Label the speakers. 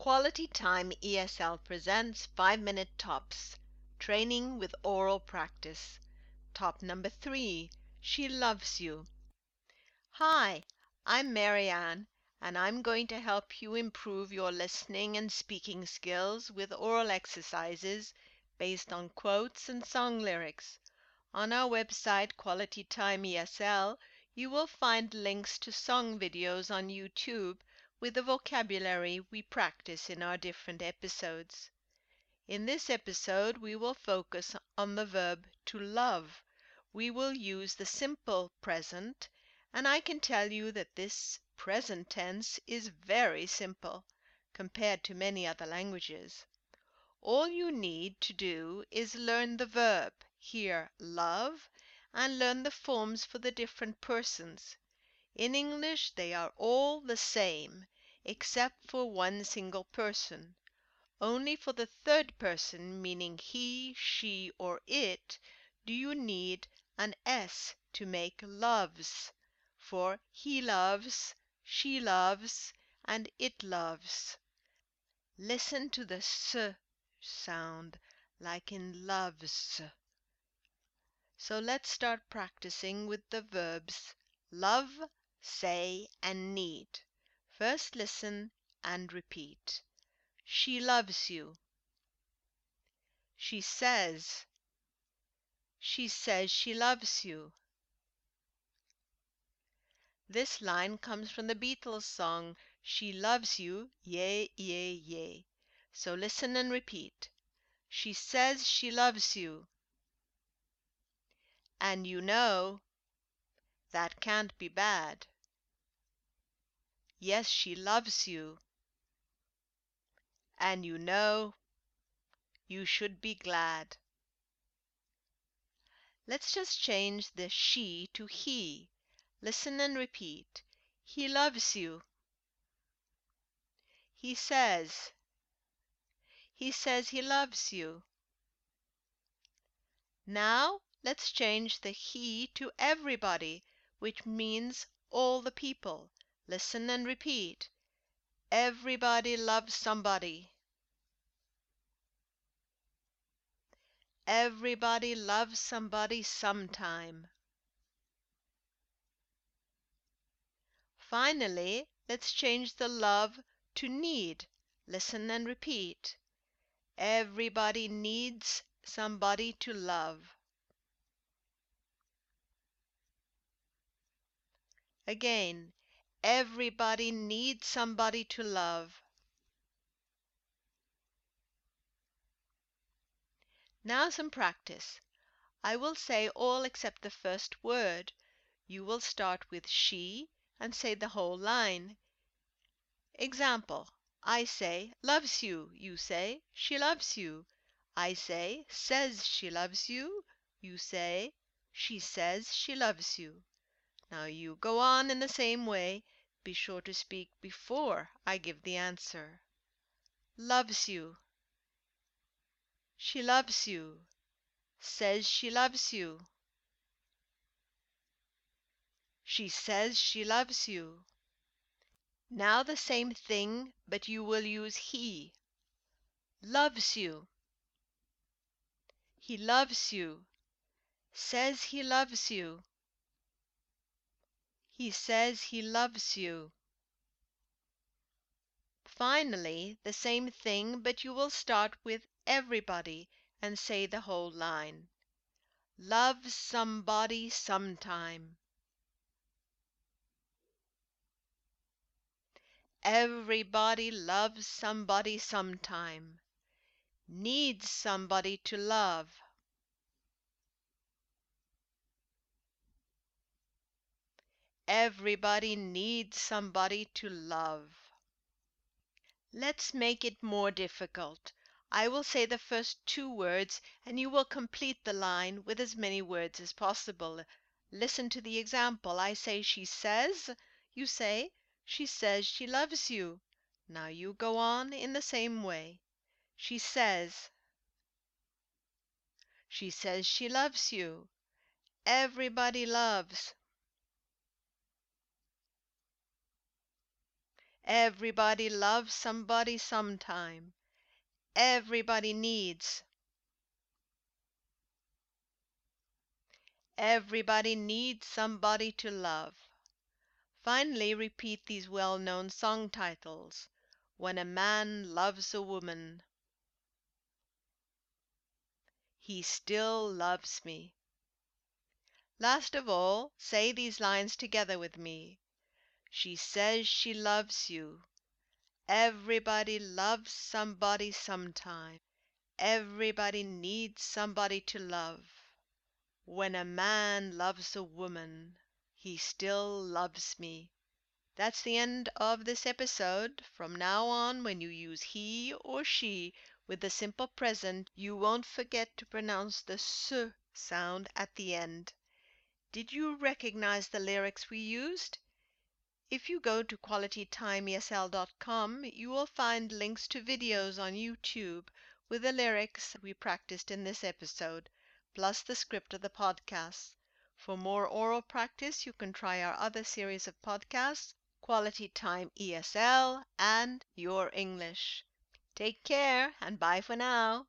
Speaker 1: Quality Time ESL presents 5 Minute Tops Training with Oral Practice. Top number 3 She Loves You. Hi, I'm Marianne, and I'm going to help you improve your listening and speaking skills with oral exercises based on quotes and song lyrics. On our website, Quality Time ESL, you will find links to song videos on YouTube with the vocabulary we practice in our different episodes. In this episode, we will focus on the verb to love. We will use the simple present, and I can tell you that this present tense is very simple compared to many other languages. All you need to do is learn the verb, here love, and learn the forms for the different persons. In English they are all the same, except for one single person. Only for the third person, meaning he, she, or it, do you need an S to make loves, for he loves, she loves, and it loves. Listen to the S sound, like in loves. So let's start practicing with the verbs love, say, and need. First listen and repeat. She loves you. She says. She says she loves you. This line comes from the Beatles song She Loves You, Yea, Yea, Yea. So listen and repeat. She says she loves you. And you know that can't be bad. Yes, she loves you. And you know you should be glad. Let's just change the she to he. Listen and repeat. He loves you. He says. He says he loves you. Now let's change the he to everybody, which means all the people. Listen and repeat. Everybody loves somebody. Everybody loves somebody sometime. Finally, let's change the love to need. Listen and repeat. Everybody needs somebody to love. Again, everybody needs somebody to love. Now some practice. I will say all except the first word. You will start with she and say the whole line. Example I say loves you. You say she loves you. I say says she loves you. You say she says she loves you. Now you go on in the same way. Be sure to speak before I give the answer. Loves you. She loves you. Says she loves you. She says she loves you. Now the same thing, but you will use he. Loves you. He loves you. Says he loves you. He says he loves you. Finally, the same thing, but you will start with everybody and say the whole line. Loves somebody sometime. Everybody loves somebody sometime. Needs somebody to love. Everybody needs somebody to love. Let's make it more difficult. I will say the first two words and you will complete the line with as many words as possible. Listen to the example. I say she says, you say she says she loves you. Now you go on in the same way. She says. She says she loves you. Everybody loves. Everybody loves somebody sometime. Everybody needs. Everybody needs somebody to love. Finally, repeat these well known song titles When a Man Loves a Woman. He Still Loves Me. Last of all, say these lines together with me. She says she loves you. Everybody loves somebody sometime. Everybody needs somebody to love. When a man loves a woman, he still loves me. That's the end of this episode. From now on, when you use he or she with the simple present, you won't forget to pronounce the s sound at the end. Did you recognize the lyrics we used? If you go to qualitytimeesl.com, you will find links to videos on YouTube with the lyrics we practiced in this episode, plus the script of the podcast. For more oral practice, you can try our other series of podcasts, Quality Time ESL and Your English. Take care and bye for now.